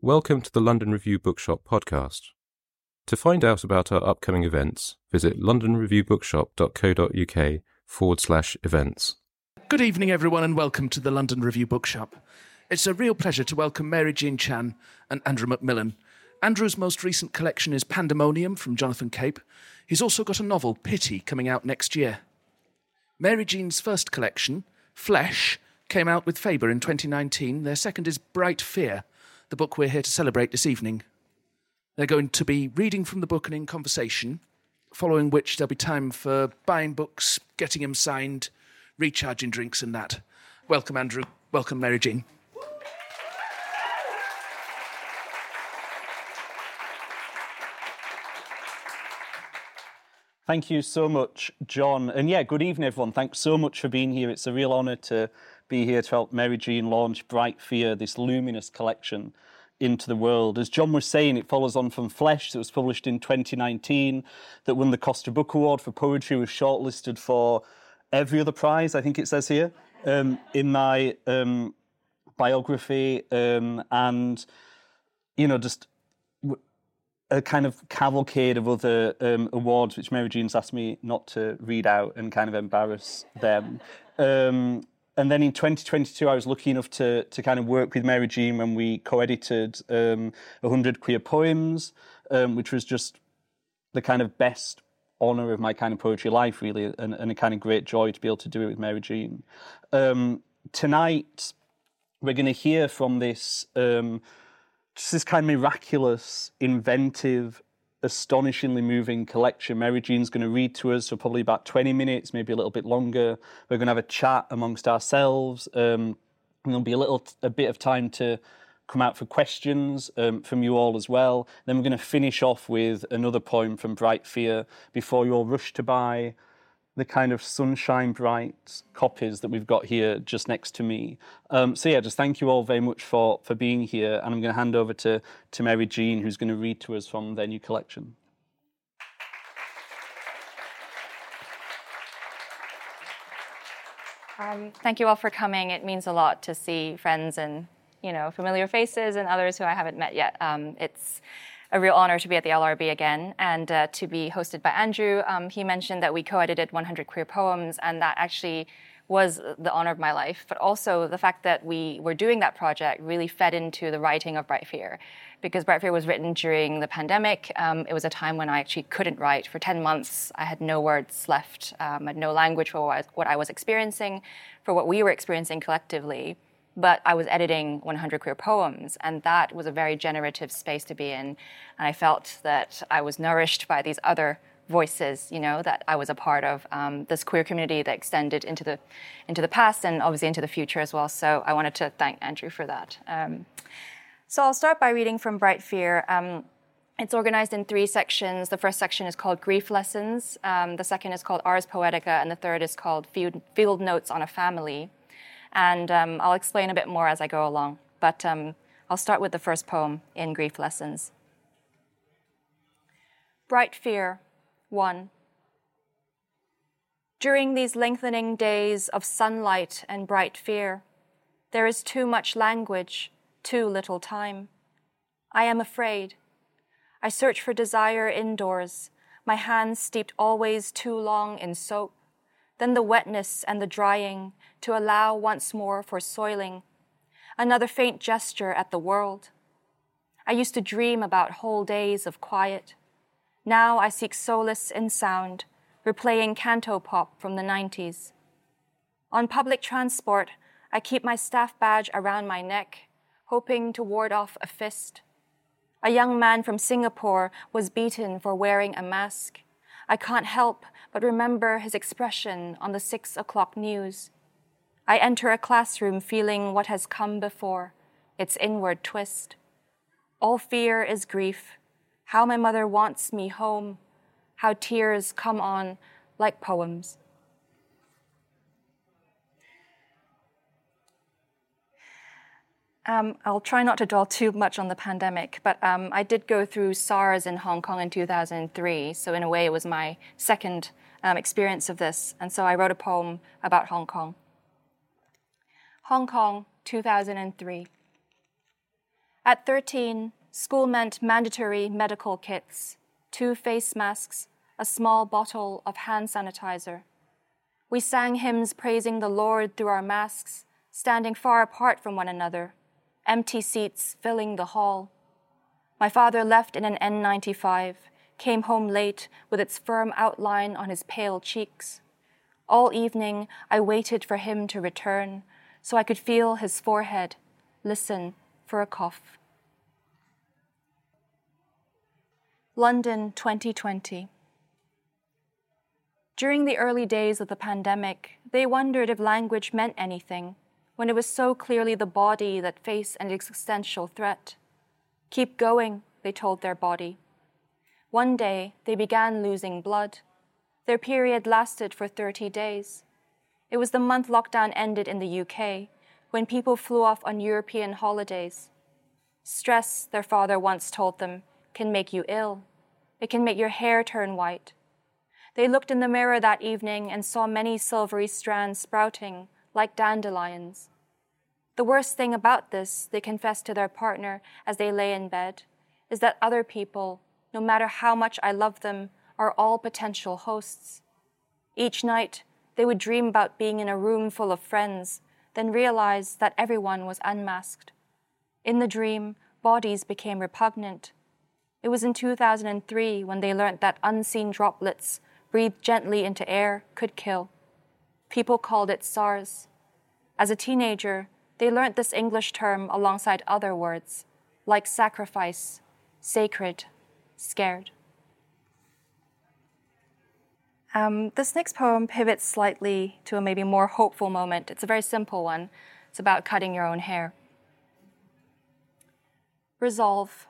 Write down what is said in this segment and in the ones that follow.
Welcome to the London Review Bookshop podcast. To find out about our upcoming events, visit londonreviewbookshop.co.uk forward slash events. Good evening, everyone, and welcome to the London Review Bookshop. It's a real pleasure to welcome Mary Jean Chan and Andrew McMillan. Andrew's most recent collection is Pandemonium from Jonathan Cape. He's also got a novel, Pity, coming out next year. Mary Jean's first collection, Flesh, came out with Faber in 2019. Their second is Bright Fear, the book we're here to celebrate this evening. They're going to be reading from the book and in conversation, following which there'll be time for buying books, getting them signed, recharging drinks, and that. Welcome, Andrew. Welcome, Mary Jean. Thank you so much, John. And yeah, good evening, everyone. Thanks so much for being here. It's a real honour to be here to help Mary Jean launch Bright Fear, this luminous collection into the world. As John was saying, it follows on from Flesh that was published in 2019, that won the Costa Book Award for poetry, was shortlisted for every other prize, I think it says here, um, in my um, biography, um, and, you know, just a kind of cavalcade of other um, awards, which Mary Jean's asked me not to read out and kind of embarrass them. Um, and then in 2022, I was lucky enough to to kind of work with Mary Jean when we co-edited um, 100 Queer Poems, um, which was just the kind of best honour of my kind of poetry life, really, and, and, a kind of great joy to be able to do it with Mary Jean. Um, tonight, we're going to hear from this um, just this kind of miraculous, inventive, astonishingly moving collection. Mary Jean's going to read to us for probably about 20 minutes, maybe a little bit longer. We're going to have a chat amongst ourselves. Um, and there'll be a little a bit of time to come out for questions um, from you all as well. Then we're going to finish off with another poem from Bright Fear before you all rush to buy the kind of sunshine bright copies that we've got here just next to me. Um, so yeah, just thank you all very much for for being here, and I'm going to hand over to to Mary Jean, who's going to read to us from their new collection. Um, thank you all for coming. It means a lot to see friends and you know familiar faces and others who I haven't met yet. Um, it's a real honor to be at the LRB again and uh, to be hosted by Andrew. Um, he mentioned that we co edited 100 queer poems, and that actually was the honor of my life. But also, the fact that we were doing that project really fed into the writing of Bright Fear. Because Bright Fear was written during the pandemic. Um, it was a time when I actually couldn't write. For 10 months, I had no words left, um, I had no language for what I was experiencing, for what we were experiencing collectively but I was editing 100 queer poems, and that was a very generative space to be in. And I felt that I was nourished by these other voices, you know, that I was a part of um, this queer community that extended into the into the past and obviously into the future as well. So I wanted to thank Andrew for that. Um, so I'll start by reading from Bright Fear. Um, it's organized in three sections. The first section is called Grief Lessons. Um, the second is called Ars Poetica, and the third is called Field, Field Notes on a Family. And um, I'll explain a bit more as I go along. But um, I'll start with the first poem in Grief Lessons. Bright Fear, 1. During these lengthening days of sunlight and bright fear, there is too much language, too little time. I am afraid. I search for desire indoors, my hands steeped always too long in soap, then the wetness and the drying, to allow once more for soiling, another faint gesture at the world. I used to dream about whole days of quiet. Now I seek solace in sound, replaying canto pop from the 90s. On public transport, I keep my staff badge around my neck, hoping to ward off a fist. A young man from Singapore was beaten for wearing a mask. I can't help but remember his expression on the six o'clock news. I enter a classroom feeling what has come before its inward twist. All fear is grief, how my mother wants me home, how tears come on like poems. Um, I'll try not to dwell too much on the pandemic, but um, I did go through SARS in Hong Kong in 2003. So, in a way, it was my second um, experience of this. And so I wrote a poem about Hong Kong. Hong Kong, 2003. At 13, school meant mandatory medical kits, two face masks, a small bottle of hand sanitizer. We sang hymns praising the Lord through our masks, standing far apart from one another empty seats filling the hall. My father left in an N95, came home late with its firm outline on his pale cheeks. All evening I waited for him to return so I could feel his forehead, listen for a cough. London 2020. During the early days of the pandemic, they wondered if language meant anything when it was so clearly the body that faced an existential threat. Keep going, they told their body. One day, they began losing blood. Their period lasted for 30 days. It was the month lockdown ended in the UK, when people flew off on European holidays. Stress, their father once told them, can make you ill. It can make your hair turn white. They looked in the mirror that evening and saw many silvery strands sprouting like dandelions. The worst thing about this, they confessed to their partner as they lay in bed, is that other people, no matter how much I love them, are all potential hosts. Each night, they would dream about being in a room full of friends, then realize that everyone was unmasked. In the dream, bodies became repugnant. It was in 2003 when they learned that unseen droplets breathed gently into air could kill. People called it SARS. As a teenager, they learned this English term alongside other words, like sacrifice, sacred, scared. Um, this next poem pivots slightly to a maybe more hopeful moment. It's a very simple one. It's about cutting your own hair. Resolve.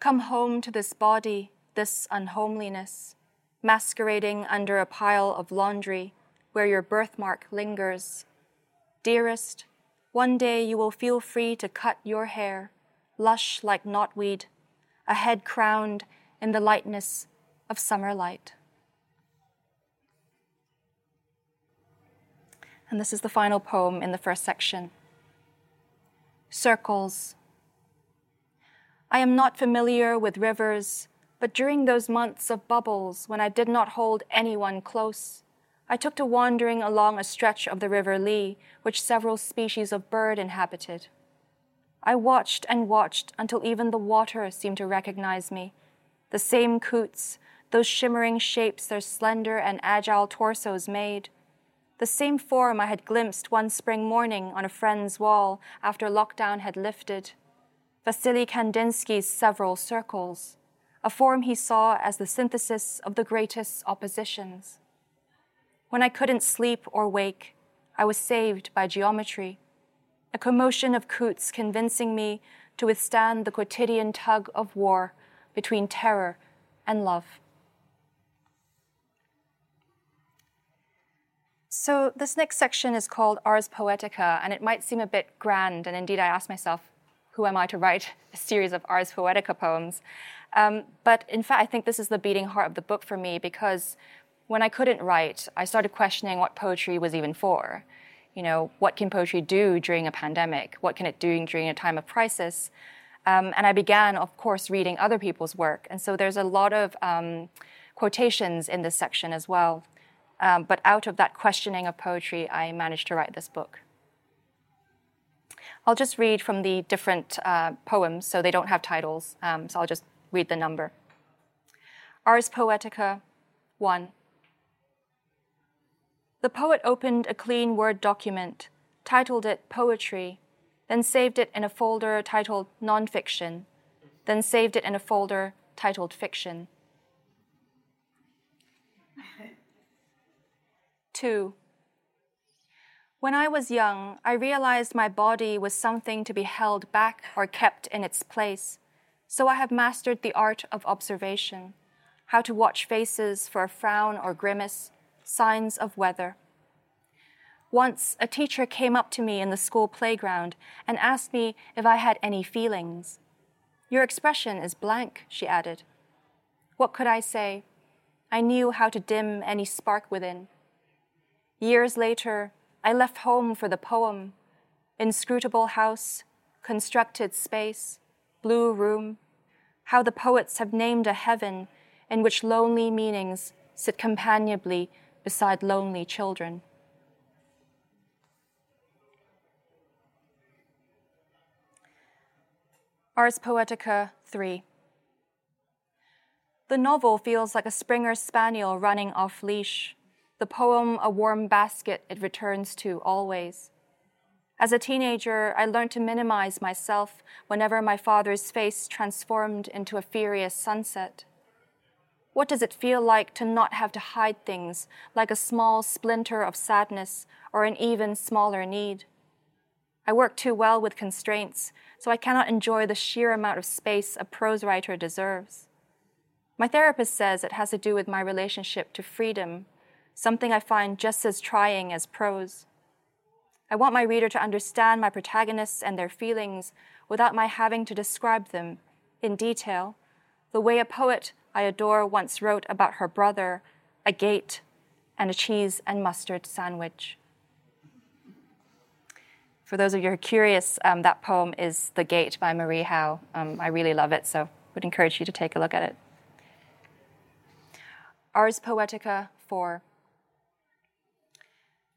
Come home to this body, this unhomeliness masquerading under a pile of laundry where your birthmark lingers. Dearest, one day you will feel free to cut your hair, lush like knotweed, a head crowned in the lightness of summer light. And this is the final poem in the first section. Circles. I am not familiar with rivers but during those months of bubbles when I did not hold anyone close, I took to wandering along a stretch of the River Lee, which several species of bird inhabited. I watched and watched until even the water seemed to recognize me. The same coots, those shimmering shapes their slender and agile torsos made. The same form I had glimpsed one spring morning on a friend's wall after lockdown had lifted. Vasily Kandinsky's several circles a form he saw as the synthesis of the greatest oppositions. When I couldn't sleep or wake, I was saved by geometry, a commotion of coots convincing me to withstand the quotidian tug of war between terror and love. So, this next section is called Ars Poetica, and it might seem a bit grand, and indeed I asked myself, who am I to write a series of Ars Poetica poems? Um, but in fact, I think this is the beating heart of the book for me because when I couldn't write, I started questioning what poetry was even for. You know, what can poetry do during a pandemic? What can it do during a time of crisis? Um, and I began, of course, reading other people's work. And so there's a lot of um, quotations in this section as well. Um, but out of that questioning of poetry, I managed to write this book. I'll just read from the different uh, poems, so they don't have titles. Um, so I'll just read the number. Ars Poetica 1. The poet opened a clean Word document, titled it Poetry, then saved it in a folder titled Nonfiction, then saved it in a folder titled Fiction. 2. When I was young, I realized my body was something to be held back or kept in its place. So I have mastered the art of observation, how to watch faces for a frown or grimace, signs of weather. Once, a teacher came up to me in the school playground and asked me if I had any feelings. Your expression is blank, she added. What could I say? I knew how to dim any spark within. Years later, I left home for the poem Inscrutable House, Constructed Space, Blue Room, how the poets have named a heaven in which lonely meanings sit companionably beside lonely children. Ars Poetica 3 The novel feels like a Springer spaniel running off leash, the poem a warm basket it returns to always. As a teenager, I learned to minimize myself whenever my father's face transformed into a furious sunset. What does it feel like to not have to hide things like a small splinter of sadness or an even smaller need? I work too well with constraints, so I cannot enjoy the sheer amount of space a prose writer deserves. My therapist says it has to do with my relationship to freedom, something I find just as trying as prose. I want my reader to understand my protagonists and their feelings without my having to describe them in detail, the way a poet I adore once wrote about her brother, a gate, and a cheese and mustard sandwich. For those of you who are curious, um, that poem is The Gate by Marie Howe. Um, I really love it, so would encourage you to take a look at it. Ars Poetica 4.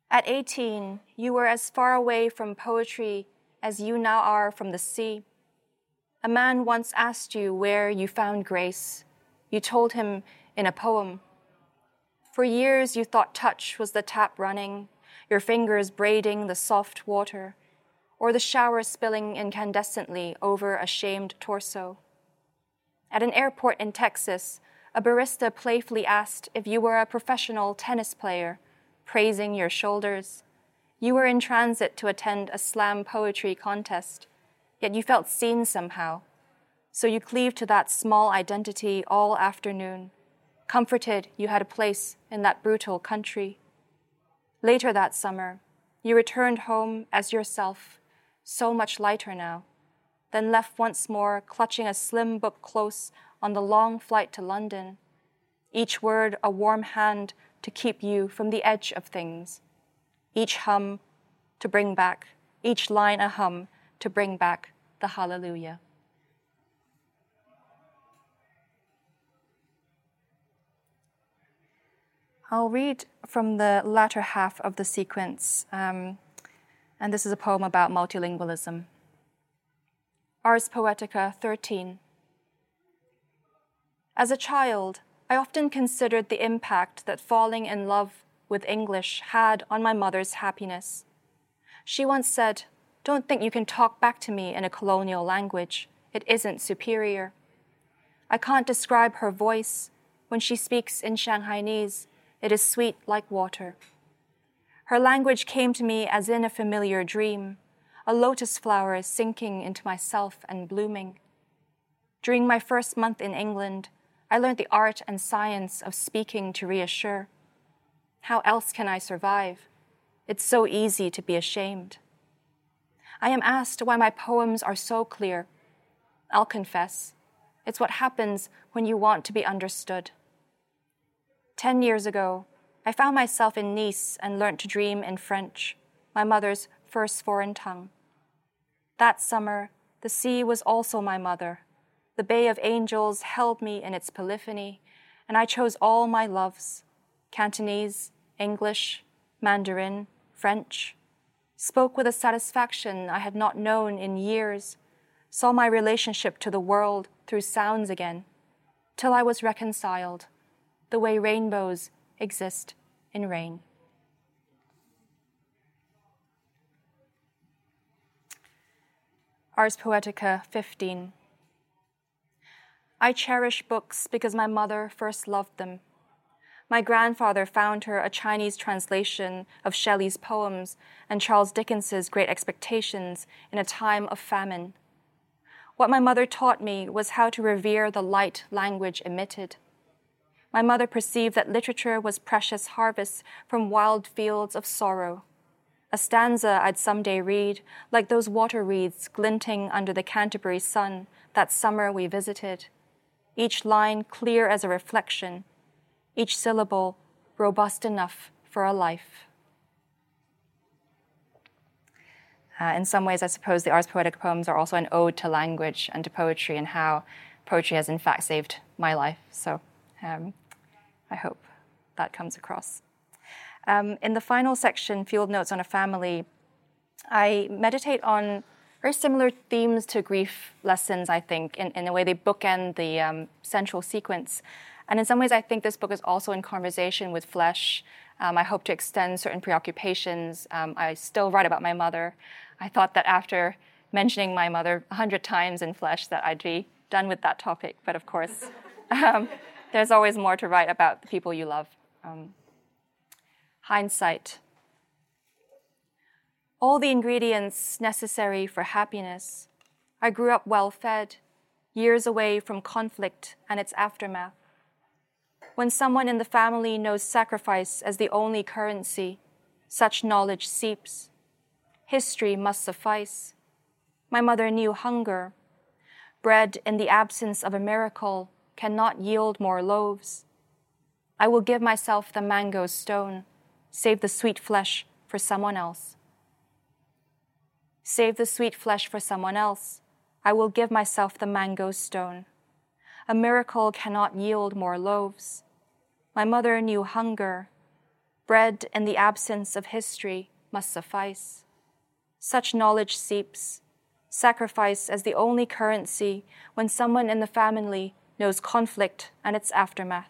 At 18, you were as far away from poetry as you now are from the sea. A man once asked you where you found grace. You told him in a poem. For years, you thought touch was the tap running, your fingers braiding the soft water, or the shower spilling incandescently over a shamed torso. At an airport in Texas, a barista playfully asked if you were a professional tennis player, praising your shoulders. You were in transit to attend a slam poetry contest, yet you felt seen somehow. So you cleave to that small identity all afternoon, comforted you had a place in that brutal country. Later that summer, you returned home as yourself, so much lighter now, then left once more, clutching a slim book close on the long flight to London, each word a warm hand to keep you from the edge of things, each hum to bring back, each line a hum to bring back the hallelujah. I'll read from the latter half of the sequence, um, and this is a poem about multilingualism. Ars Poetica 13. As a child, I often considered the impact that falling in love with English had on my mother's happiness. She once said, Don't think you can talk back to me in a colonial language. It isn't superior. I can't describe her voice. When she speaks in Shanghainese, it is sweet like water. Her language came to me as in a familiar dream, a lotus flower is sinking into myself and blooming. During my first month in England, I learned the art and science of speaking to reassure. How else can I survive? It's so easy to be ashamed. I am asked why my poems are so clear. I'll confess, it's what happens when you want to be understood. Ten years ago, I found myself in Nice and learnt to dream in French, my mother's first foreign tongue. That summer, the sea was also my mother, the Bay of Angels held me in its polyphony, and I chose all my loves Cantonese, English, Mandarin, French. Spoke with a satisfaction I had not known in years, saw my relationship to the world through sounds again, till I was reconciled, the way rainbows exist in rain. Ars Poetica 15. I cherish books because my mother first loved them. My grandfather found her a Chinese translation of Shelley's poems and Charles Dickens's Great Expectations in a time of famine. What my mother taught me was how to revere the light language emitted. My mother perceived that literature was precious harvests from wild fields of sorrow. A stanza I'd someday read, like those water wreaths glinting under the Canterbury sun that summer we visited. Each line clear as a reflection, each syllable robust enough for a life. Uh, in some ways, I suppose the Ars Poetica poems are also an ode to language and to poetry and how poetry has, in fact, saved my life. So um, I hope that comes across. Um, in the final section, Field Notes on a Family, I meditate on very similar themes to grief lessons, I think, in, in the way they bookend the um, central sequence. And in some ways, I think this book is also in conversation with flesh. Um, I hope to extend certain preoccupations. Um, I still write about my mother. I thought that after mentioning my mother a hundred times in flesh, that I'd be done with that topic. But of course, um, there's always more to write about the people you love. Um, hindsight. All the ingredients necessary for happiness. I grew up well fed, years away from conflict and its aftermath. When someone in the family knows sacrifice as the only currency, such knowledge seeps. History must suffice. My mother knew hunger. Bread in the absence of a miracle cannot yield more loaves. I will give myself the mango stone, save the sweet flesh for someone else. Save the sweet flesh for someone else. I will give myself the mango stone. A miracle cannot yield more loaves. My mother knew hunger. Bread in the absence of history must suffice. Such knowledge seeps. Sacrifice as the only currency when someone in the family knows conflict and its aftermath.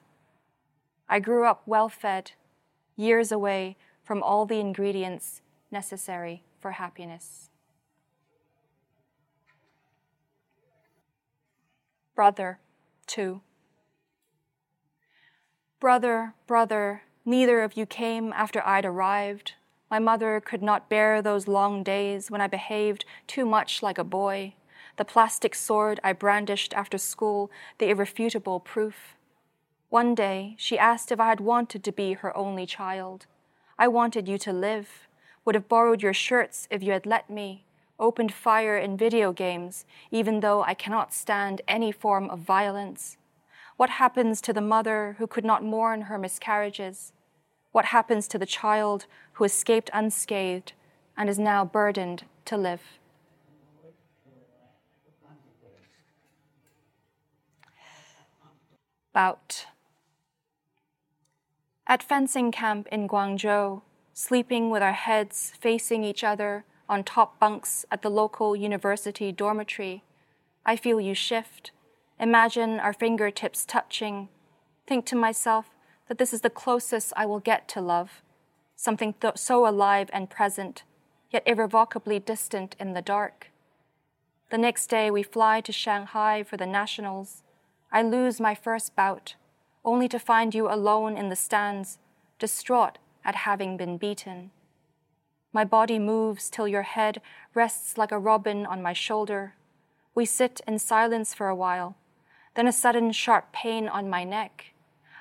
I grew up well fed, years away from all the ingredients necessary for happiness. Brother, too. Brother, brother, neither of you came after I'd arrived. My mother could not bear those long days when I behaved too much like a boy. The plastic sword I brandished after school, the irrefutable proof. One day, she asked if I had wanted to be her only child. I wanted you to live, would have borrowed your shirts if you had let me, opened fire in video games, even though I cannot stand any form of violence. What happens to the mother who could not mourn her miscarriages? What happens to the child who escaped unscathed and is now burdened to live? Bout. At fencing camp in Guangzhou, sleeping with our heads facing each other on top bunks at the local university dormitory, I feel you shift Imagine our fingertips touching. Think to myself that this is the closest I will get to love, something th- so alive and present, yet irrevocably distant in the dark. The next day, we fly to Shanghai for the nationals. I lose my first bout, only to find you alone in the stands, distraught at having been beaten. My body moves till your head rests like a robin on my shoulder. We sit in silence for a while then a sudden sharp pain on my neck.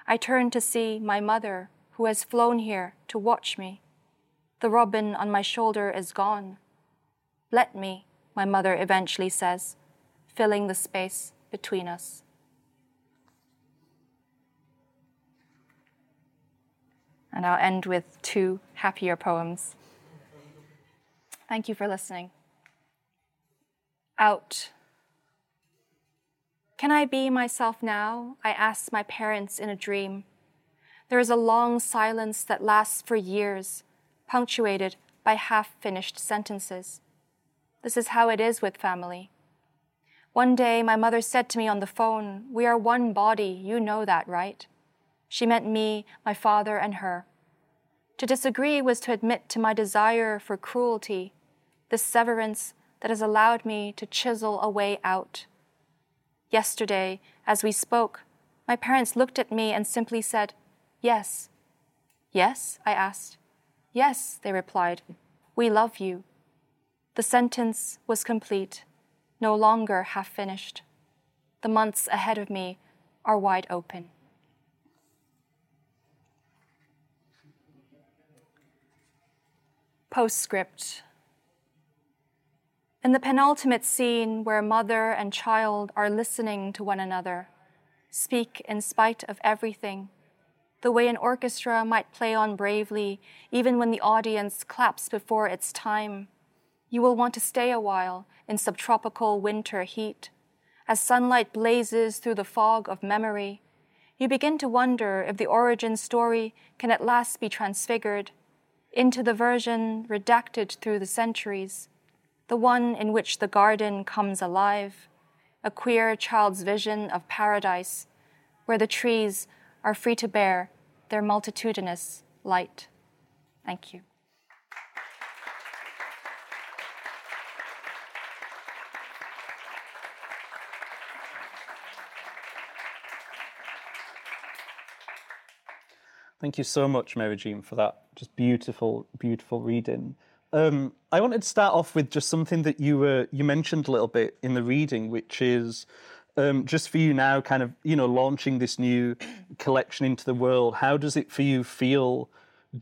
I turn to see my mother, who has flown here to watch me. The robin on my shoulder is gone. Let me, my mother eventually says, filling the space between us. And I'll end with two happier poems. Thank you for listening. Out. Can I be myself now? I asked my parents in a dream. There is a long silence that lasts for years, punctuated by half finished sentences. This is how it is with family. One day, my mother said to me on the phone, We are one body, you know that, right? She meant me, my father, and her. To disagree was to admit to my desire for cruelty, the severance that has allowed me to chisel a way out. Yesterday, as we spoke, my parents looked at me and simply said, Yes. Yes? I asked. Yes, they replied. We love you. The sentence was complete, no longer half finished. The months ahead of me are wide open. Postscript. In the penultimate scene where mother and child are listening to one another, speak in spite of everything, the way an orchestra might play on bravely, even when the audience claps before its time. You will want to stay a while in subtropical winter heat. As sunlight blazes through the fog of memory, you begin to wonder if the origin story can at last be transfigured into the version redacted through the centuries, the one in which the garden comes alive, a queer child's vision of paradise, where the trees are free to bear their multitudinous light. Thank you. Thank you so much, Mary Jean, for that just beautiful, beautiful reading. Um, I wanted to start off with just something that you were you mentioned a little bit in the reading, which is um, just for you now, kind of you know launching this new collection into the world. How does it for you feel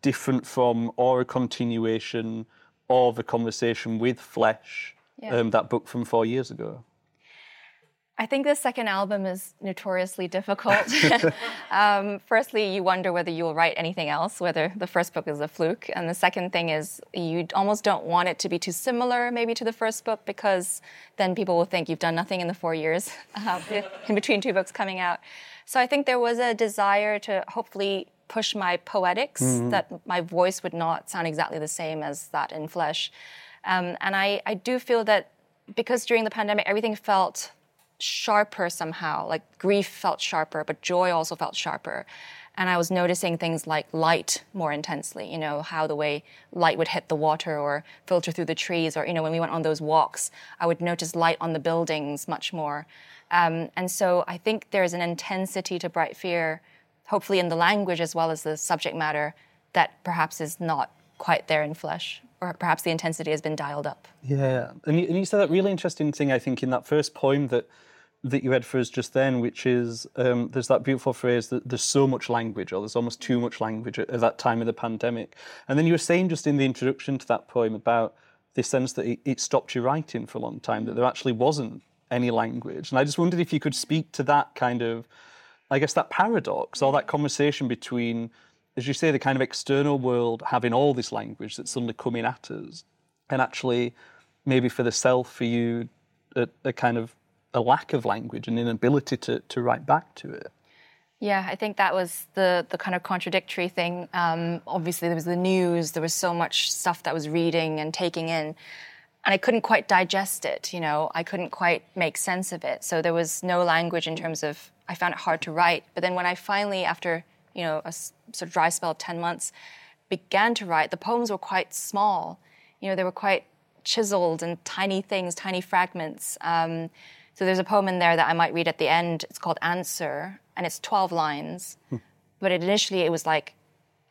different from or a continuation of a conversation with Flesh, yeah. um, that book from four years ago? I think the second album is notoriously difficult. um, firstly, you wonder whether you'll write anything else, whether the first book is a fluke. And the second thing is you almost don't want it to be too similar, maybe, to the first book, because then people will think you've done nothing in the four years uh, in between two books coming out. So I think there was a desire to hopefully push my poetics, mm-hmm. that my voice would not sound exactly the same as that in Flesh. Um, and I, I do feel that because during the pandemic, everything felt sharper somehow. Like grief felt sharper, but joy also felt sharper. And I was noticing things like light more intensely, you know, how the way light would hit the water or filter through the trees, or, you know, when we went on those walks, I would notice light on the buildings much more. Um, and so I think there's an intensity to Bright Fear, hopefully in the language as well as the subject matter, that perhaps is not quite there in flesh or perhaps the intensity has been dialed up. Yeah, and you, and you said that really interesting thing, I think, in that first poem that that you read for us just then, which is um, there's that beautiful phrase that there's so much language, or there's almost too much language at, at, that time of the pandemic. And then you were saying just in the introduction to that poem about this sense that it, it stopped you writing for a long time, that there actually wasn't any language. And I just wondered if you could speak to that kind of, I guess, that paradox or that conversation between, as you say, the kind of external world having all this language that's suddenly coming at us, and actually maybe for the self, for you, a, a kind of a lack of language and inability to, to write back to it. Yeah, I think that was the the kind of contradictory thing. Um, obviously, there was the news. There was so much stuff that I was reading and taking in, and I couldn't quite digest it. You know, I couldn't quite make sense of it. So there was no language in terms of. I found it hard to write. But then when I finally, after you know a sort of dry spell of ten months, began to write, the poems were quite small. You know, they were quite chiseled and tiny things, tiny fragments. Um, so there's a poem in there that I might read at the end. It's called Answer, and it's 12 lines. Hmm. But it, initially, it was like,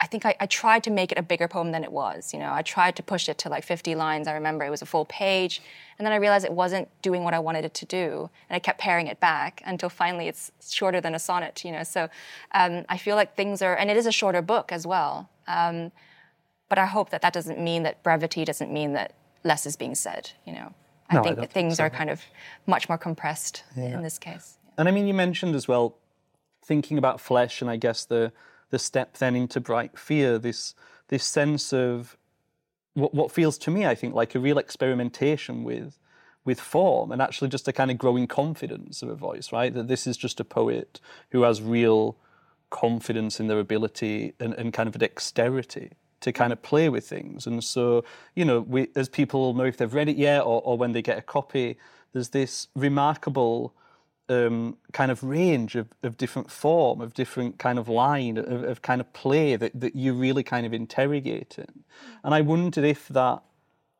I think I, I, tried to make it a bigger poem than it was. You know, I tried to push it to like 50 lines. I remember it was a full page, and then I realized it wasn't doing what I wanted it to do, and I kept paring it back until finally it's shorter than a sonnet. You know, so um, I feel like things are, and it is a shorter book as well. Um, but I hope that that doesn't mean that brevity doesn't mean that less is being said. You know. I no, think I things think so. are kind of much more compressed yeah. in this case. And I mean, you mentioned as well thinking about flesh, and I guess the the step then into bright fear. This this sense of what what feels to me, I think, like a real experimentation with with form, and actually just a kind of growing confidence of a voice. Right, that this is just a poet who has real confidence in their ability and, and kind of a dexterity to kind of play with things. And so, you know, we, as people know if they've read it yet or, or when they get a copy, there's this remarkable um, kind of range of, of different form, of different kind of line, of, of kind of play that, that you really kind of interrogate in. And I wondered if that,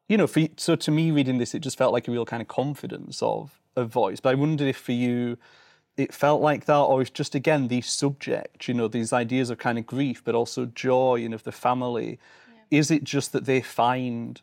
you know, for, so to me reading this, it just felt like a real kind of confidence of a voice. But I wondered if for you, it felt like that, or it's just again these subjects, you know, these ideas of kind of grief, but also joy and of the family. Yeah. Is it just that they find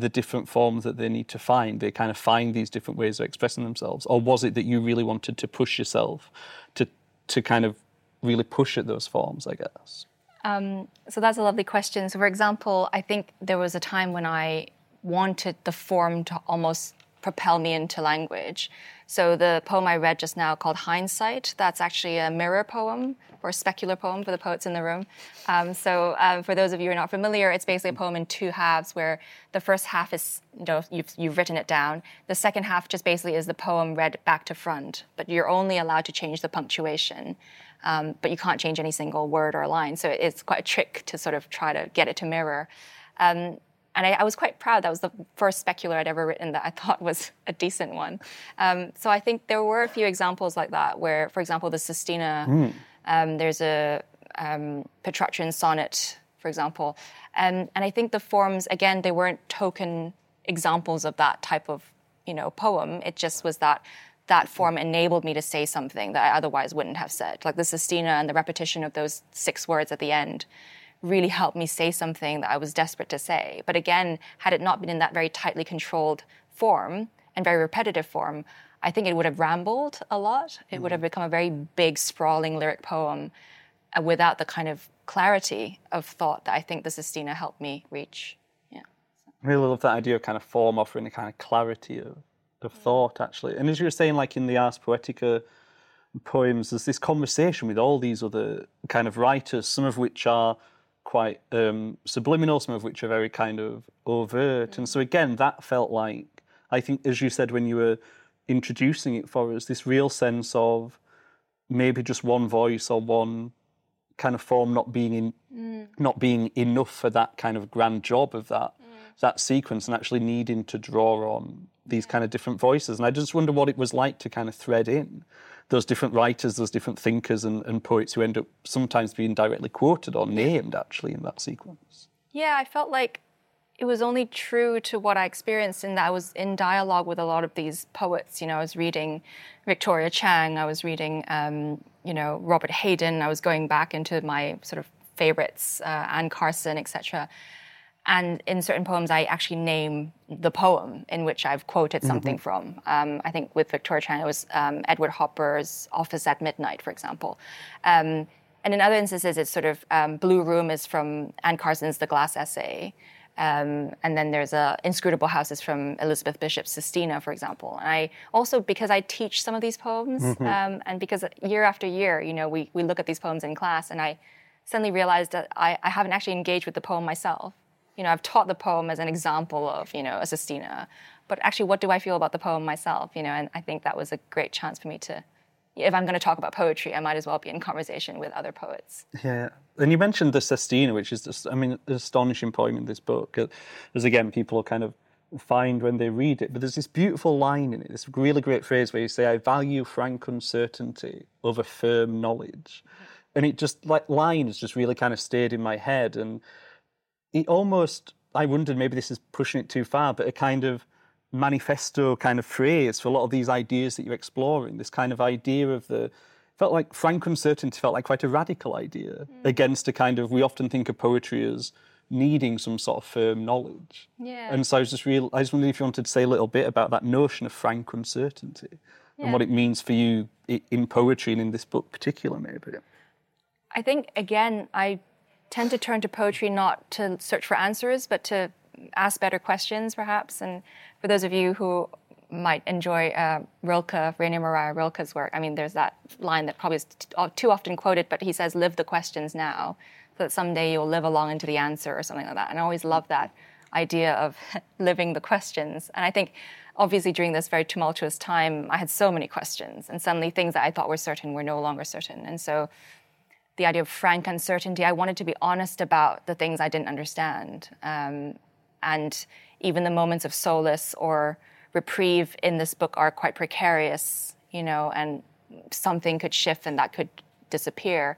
the different forms that they need to find? They kind of find these different ways of expressing themselves, or was it that you really wanted to push yourself to to kind of really push at those forms? I guess. Um, so that's a lovely question. So, for example, I think there was a time when I wanted the form to almost propel me into language. So the poem I read just now called Hindsight, that's actually a mirror poem or a specular poem for the poets in the room. Um, so um, for those of you who are not familiar, it's basically a poem in two halves where the first half is, you know, you've, you've written it down. The second half just basically is the poem read back to front, but you're only allowed to change the punctuation. Um, but you can't change any single word or line. So it's quite a trick to sort of try to get it to mirror. Um, and I, I, was quite proud. That was the first specular I'd ever written that I thought was a decent one. Um, so I think there were a few examples like that, where, for example, the Sestina, mm. um, there's a um, Petrarchan sonnet, for example. And, and I think the forms, again, they weren't token examples of that type of you know poem. It just was that that form enabled me to say something that I otherwise wouldn't have said. Like the Sestina and the repetition of those six words at the end really helped me say something that I was desperate to say. But again, had it not been in that very tightly controlled form and very repetitive form, I think it would have rambled a lot. It mm. would have become a very big, sprawling lyric poem uh, without the kind of clarity of thought that I think the Sestina helped me reach. Yeah. I really love that idea of kind of form offering a kind of clarity of, of mm. thought, actually. And as you were saying, like in the Ars Poetica poems, there's this conversation with all these other kind of writers, some of which are quite um, subliminal, some of which are very kind of overt. And so, again, that felt like, I think, as you said when you were introducing it for us, this real sense of maybe just one voice or one kind of form not being in, mm. not being enough for that kind of grand job of that mm. That sequence, and actually needing to draw on these kind of different voices. And I just wonder what it was like to kind of thread in those different writers, those different thinkers and, and poets who end up sometimes being directly quoted or named actually in that sequence. Yeah, I felt like it was only true to what I experienced in that I was in dialogue with a lot of these poets. You know, I was reading Victoria Chang, I was reading, um, you know, Robert Hayden. I was going back into my sort of favorites, uh, Anne Carson, etc. And in certain poems, I actually name the poem in which I've quoted mm-hmm. something mm-hmm. from. Um, I think with Victoria Chang, it was um, Edward Hopper's Office at Midnight, for example. Um, and in other instances, it's sort of um, Blue Room is from Anne Carson's The Glass Essay. Um, and then there's a Inscrutable Houses from Elizabeth Bishop's Sestina, for example. And I also, because I teach some of these poems, mm-hmm. Um, and because year after year, you know, we, we look at these poems in class, and I suddenly realized that I, I haven't actually engaged with the poem myself you know, I've taught the poem as an example of, you know, a sestina, but actually, what do I feel about the poem myself? You know, and I think that was a great chance for me to, if I'm going to talk about poetry, I might as well be in conversation with other poets. Yeah, and you mentioned the Sestina, which is just, I mean, an astonishing poem in this book. Uh, as again, people kind of find when they read it. But there's this beautiful line in it, this really great phrase where you say, I value frank uncertainty over firm knowledge. And it just, like, line has just really kind of stayed in my head. And it almost, I wondered maybe this is pushing it too far, but a kind of manifesto kind of phrase for a lot of these ideas that you're exploring. This kind of idea of the felt like frank uncertainty felt like quite a radical idea mm. against a kind of we often think of poetry as needing some sort of firm knowledge. Yeah. And so I was just real I just wondered if you wanted to say a little bit about that notion of frank uncertainty yeah. and what it means for you in poetry and in this book particular maybe. I think again I tend to turn to poetry not to search for answers, but to ask better questions, perhaps. And for those of you who might enjoy uh, Rilke, Rainer Maria Rilke's work, I mean, there's that line that probably is t- too often quoted, but he says, "Live the questions now, so that someday you'll live along into the answer," or something like that. And I always love that idea of living the questions. And I think, obviously, during this very tumultuous time, I had so many questions, and suddenly things that I thought were certain were no longer certain. And so the idea of frank uncertainty. I wanted to be honest about the things I didn't understand. Um, and even the moments of solace or reprieve in this book are quite precarious, you know, and something could shift and that could disappear.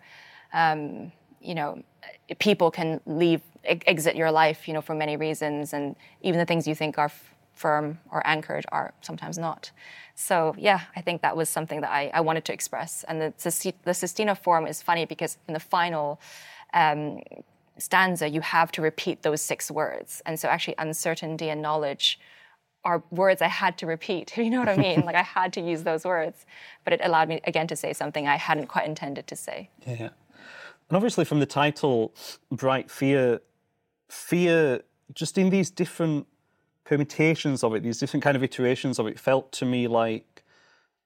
Um, you know, people can leave, exit your life, you know, for many reasons, and even the things you think are f- firm or anchored are sometimes not. So yeah, I think that was something that I, I wanted to express. And the, the Sestina form is funny because in the final um, stanza, you have to repeat those six words. And so actually uncertainty and knowledge are words I had to repeat. You know what I mean? like I had to use those words, but it allowed me again to say something I hadn't quite intended to say. Yeah. And obviously from the title, Bright Fear, fear just in these different permutations of it, these different kind of iterations of it, felt to me like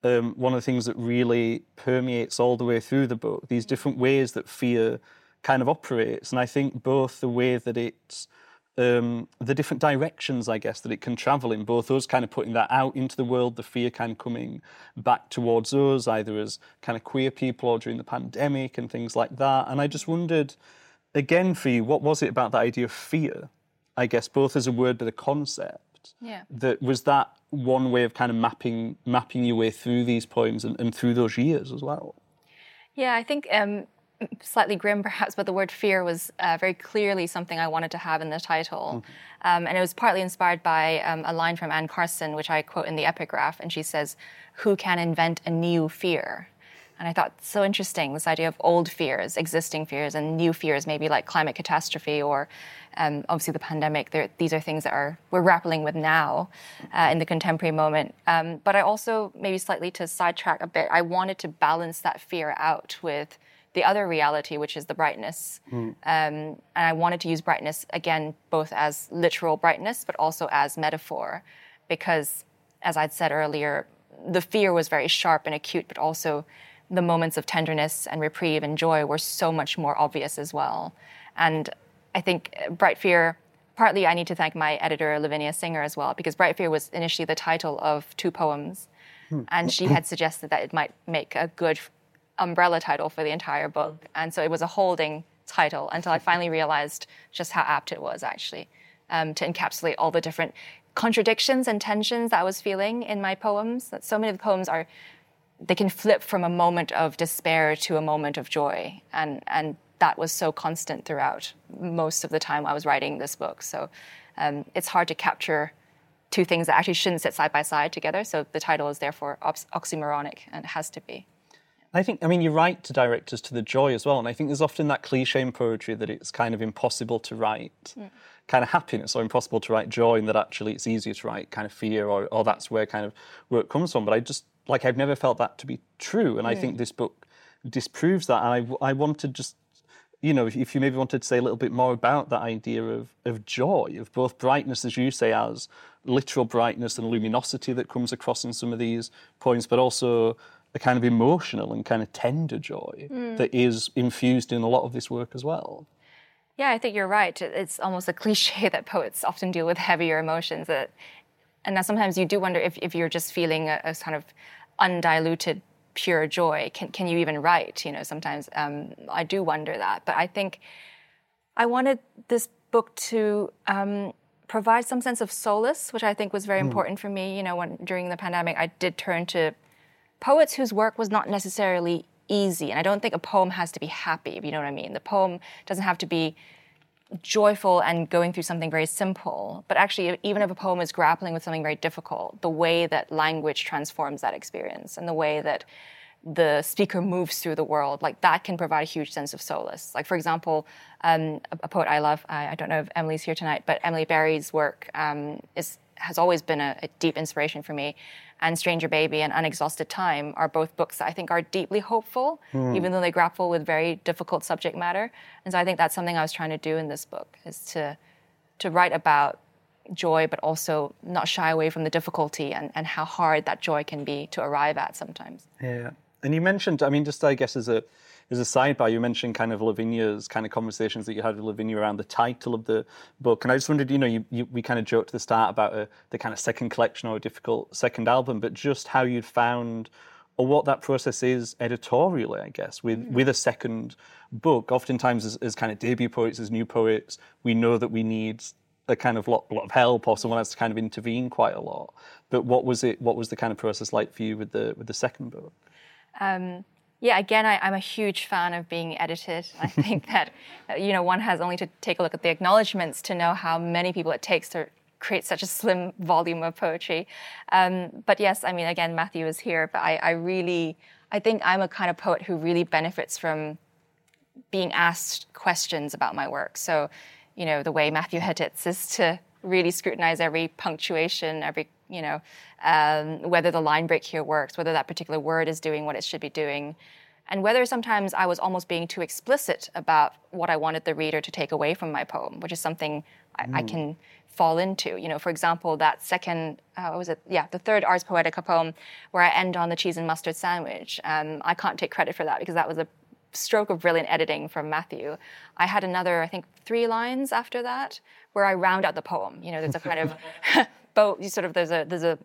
um, one of the things that really permeates all the way through the book. These different ways that fear kind of operates, and I think both the way that it's um, the different directions, I guess, that it can travel in, both us kind of putting that out into the world, the fear kind of coming back towards us, either as kind of queer people or during the pandemic and things like that. And I just wondered, again, for you, what was it about that idea of fear? I guess both as a word but a concept. Yeah. That was that one way of kind of mapping mapping your way through these poems and, and through those years as well. Yeah, I think um, slightly grim perhaps, but the word fear was uh, very clearly something I wanted to have in the title. Mm-hmm. Um, and it was partly inspired by um, a line from Anne Carson, which I quote in the epigraph. And she says, Who can invent a new fear? And I thought, so interesting, this idea of old fears, existing fears, and new fears, maybe like climate catastrophe or um, obviously the pandemic. These are things that are we're grappling with now uh, in the contemporary moment. Um, but I also, maybe slightly to sidetrack a bit, I wanted to balance that fear out with the other reality, which is the brightness. Mm. Um, and I wanted to use brightness again, both as literal brightness, but also as metaphor, because as I'd said earlier, the fear was very sharp and acute, but also the moments of tenderness and reprieve and joy were so much more obvious as well. And I think Bright Fear, partly I need to thank my editor, Lavinia Singer, as well, because Bright Fear was initially the title of two poems. Hmm. And she had suggested that it might make a good umbrella title for the entire book. And so it was a holding title until I finally realized just how apt it was actually um, to encapsulate all the different contradictions and tensions that I was feeling in my poems. That so many of the poems are they can flip from a moment of despair to a moment of joy, and and that was so constant throughout most of the time I was writing this book. So um, it's hard to capture two things that actually shouldn't sit side by side together. So the title is therefore oxymoronic and it has to be. I think, I mean, you write to directors to the joy as well. And I think there's often that cliche in poetry that it's kind of impossible to write mm. kind of happiness or impossible to write joy, and that actually it's easier to write kind of fear or, or that's where kind of work comes from. But I just, like, I've never felt that to be true. And mm. I think this book disproves that. And I, I wanted just, you know, if, if you maybe wanted to say a little bit more about that idea of, of joy, of both brightness, as you say, as literal brightness and luminosity that comes across in some of these poems, but also a kind of emotional and kind of tender joy mm. that is infused in a lot of this work as well. Yeah, I think you're right. It's almost a cliche that poets often deal with heavier emotions. That, and that sometimes you do wonder if, if you're just feeling a, a kind of undiluted, pure joy. Can, can you even write? You know, sometimes um, I do wonder that. But I think I wanted this book to um, provide some sense of solace, which I think was very mm. important for me. You know, when during the pandemic, I did turn to poets whose work was not necessarily easy. And I don't think a poem has to be happy, if you know what I mean. The poem doesn't have to be joyful and going through something very simple. But actually, even if a poem is grappling with something very difficult, the way that language transforms that experience and the way that the speaker moves through the world, like that can provide a huge sense of solace. Like, for example, um, a, a, poet I love, I, I, don't know if Emily's here tonight, but Emily Berry's work um, is, has always been a, a deep inspiration for me and Stranger Baby and Unexhausted Time are both books that I think are deeply hopeful, mm. even though they grapple with very difficult subject matter. And so I think that's something I was trying to do in this book is to to write about joy, but also not shy away from the difficulty and, and how hard that joy can be to arrive at sometimes. Yeah. And you mentioned, I mean, just I guess as a as a sidebar, you mentioned kind of Lavinia's kind of conversations that you had with Lavinia around the title of the book, and I just wondered, you know, you, you, we kind of joked at the start about a, uh, the kind of second collection or a difficult second album, but just how you'd found or what that process is editorially, I guess, with, mm. with a second book. Oftentimes, as, as kind of debut poets, as new poets, we know that we need a kind of lot, lot of help or someone has to kind of intervene quite a lot. But what was it? What was the kind of process like for you with the with the second book? Um, yeah, again, I, am a huge fan of being edited. I think that, you know, one has only to take a look at the acknowledgements to know how many people it takes to create such a slim volume of poetry. Um, but yes, I mean, again, Matthew is here, but I, I really, I think I'm a kind of poet who really benefits from being asked questions about my work. So, you know, the way Matthew edits is to really scrutinize every punctuation, every, you know, um, whether the line break here works, whether that particular word is doing what it should be doing, and whether sometimes I was almost being too explicit about what I wanted the reader to take away from my poem, which is something I, mm. I can fall into. You know, for example, that second, uh, what was it? Yeah, the third Ars Poetica poem, where I end on the cheese and mustard sandwich. Um, I can't take credit for that because that was a stroke of brilliant editing from Matthew. I had another, I think, three lines after that where I round out the poem. You know, there's a kind of both you sort of there's a there's a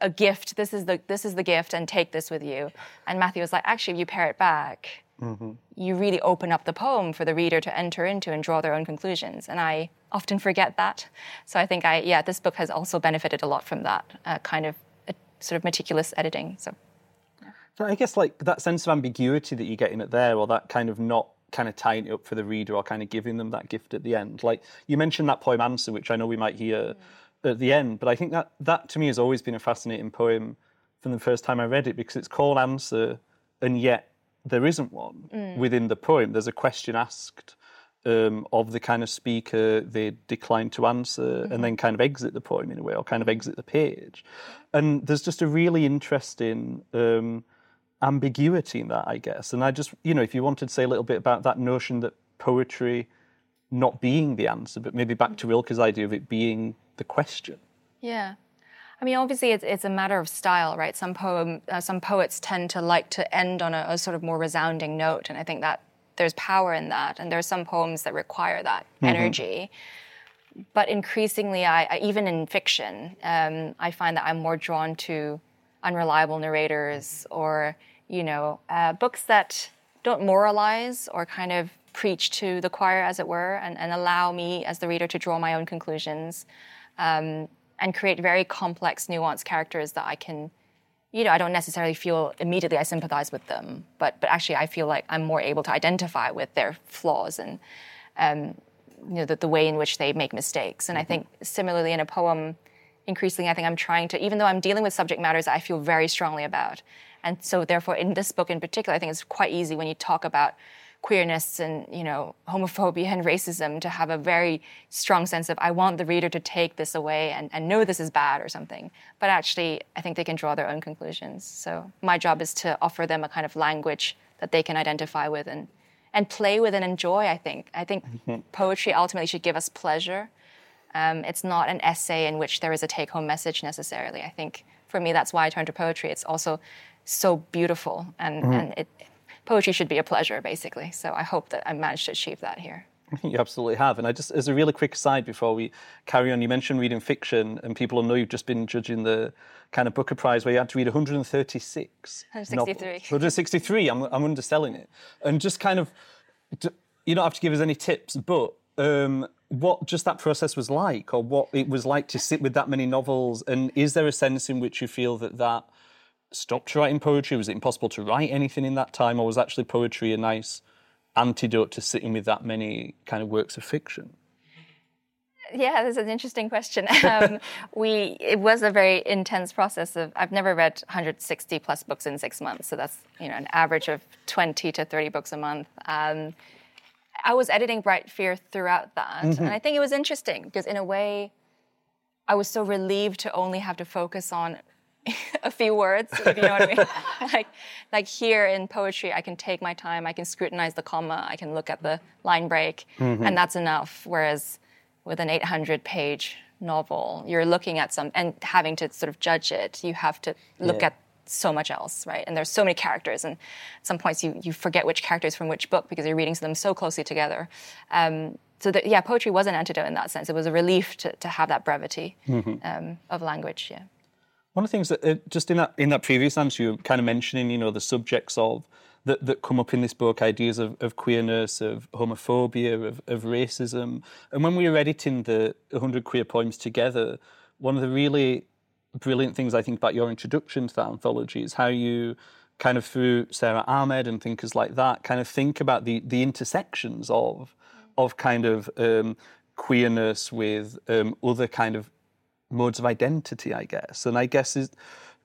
a gift. This is the this is the gift, and take this with you. And Matthew was like, actually, if you pare it back, mm-hmm. you really open up the poem for the reader to enter into and draw their own conclusions. And I often forget that. So I think I yeah, this book has also benefited a lot from that uh, kind of uh, sort of meticulous editing. So. I guess like that sense of ambiguity that you get in it there, or that kind of not kind of tying it up for the reader, or kind of giving them that gift at the end. Like you mentioned that poem answer, which I know we might hear mm. At the end, but I think that that to me has always been a fascinating poem from the first time I read it because it's called answer, and yet there isn't one mm. within the poem. There's a question asked um, of the kind of speaker they decline to answer mm-hmm. and then kind of exit the poem in a way or kind of exit the page. And there's just a really interesting um, ambiguity in that, I guess. And I just, you know, if you wanted to say a little bit about that notion that poetry not being the answer, but maybe back to Rilke's idea of it being the question. Yeah. I mean, obviously, it's, it's a matter of style, right? Some poem, uh, some poets tend to like to end on a, a, sort of more resounding note, and I think that there's power in that. And there are some poems that require that mm-hmm. energy. But increasingly, I, I even in fiction, um, I find that I'm more drawn to unreliable narrators or you know uh, books that don't moralize or kind of preach to the choir, as it were, and, and allow me as the reader to draw my own conclusions. Um, and create very complex, nuanced characters that I can, you know, I don't necessarily feel immediately I sympathize with them, but but actually I feel like I'm more able to identify with their flaws and, um, you know, the, the way in which they make mistakes. And I think similarly in a poem, increasingly I think I'm trying to, even though I'm dealing with subject matters I feel very strongly about, and so therefore in this book in particular, I think it's quite easy when you talk about queerness and you know homophobia and racism to have a very strong sense of I want the reader to take this away and, and know this is bad or something. But actually, I think they can draw their own conclusions. So my job is to offer them a kind of language that they can identify with and and play with and enjoy. I think I think mm-hmm. poetry ultimately should give us pleasure. Um, it's not an essay in which there is a take-home message necessarily. I think for me that's why I turn to poetry. It's also so beautiful and, mm-hmm. and it poetry should be a pleasure, basically. So I hope that I managed to achieve that here. You absolutely have. And I just, as a really quick aside before we carry on, you mentioned reading fiction, and people will know you've just been judging the kind of Booker Prize where you had to read 136. 163. 163. I'm, I'm underselling it. And just kind of, you don't have to give us any tips, but um, what just that process was like, or what it was like to sit with that many novels, and is there a sense in which you feel that that stopped writing poetry? Was it impossible to write anything in that time, or was actually poetry a nice antidote to sitting with that many kind of works of fiction? Yeah, this is an interesting question. Um, we it was a very intense process of I've never read 160 plus books in six months, so that's you know an average of 20 to 30 books a month. Um, I was editing Bright Fear throughout that, mm-hmm. and I think it was interesting because in a way, I was so relieved to only have to focus on a few words, if you know what I mean. like, like here in poetry, I can take my time, I can scrutinize the comma, I can look at the line break, mm-hmm. and that's enough. Whereas with an 800 page novel, you're looking at some and having to sort of judge it, you have to look yeah. at so much else, right? And there's so many characters, and at some points you, you forget which characters from which book because you're reading them so closely together. Um, so that, yeah, poetry was an antidote in that sense. It was a relief to, to have that brevity mm-hmm. um, of language. Yeah. One of the things that uh, just in that in that previous answer, you were kind of mentioning, you know, the subjects of that, that come up in this book, ideas of, of queerness, of homophobia, of, of racism. And when we were editing the 100 queer poems together, one of the really brilliant things I think about your introduction to that anthology is how you kind of through Sara Ahmed and thinkers like that, kind of think about the the intersections of of kind of um, queerness with um, other kind of modes of identity, I guess. And I guess is,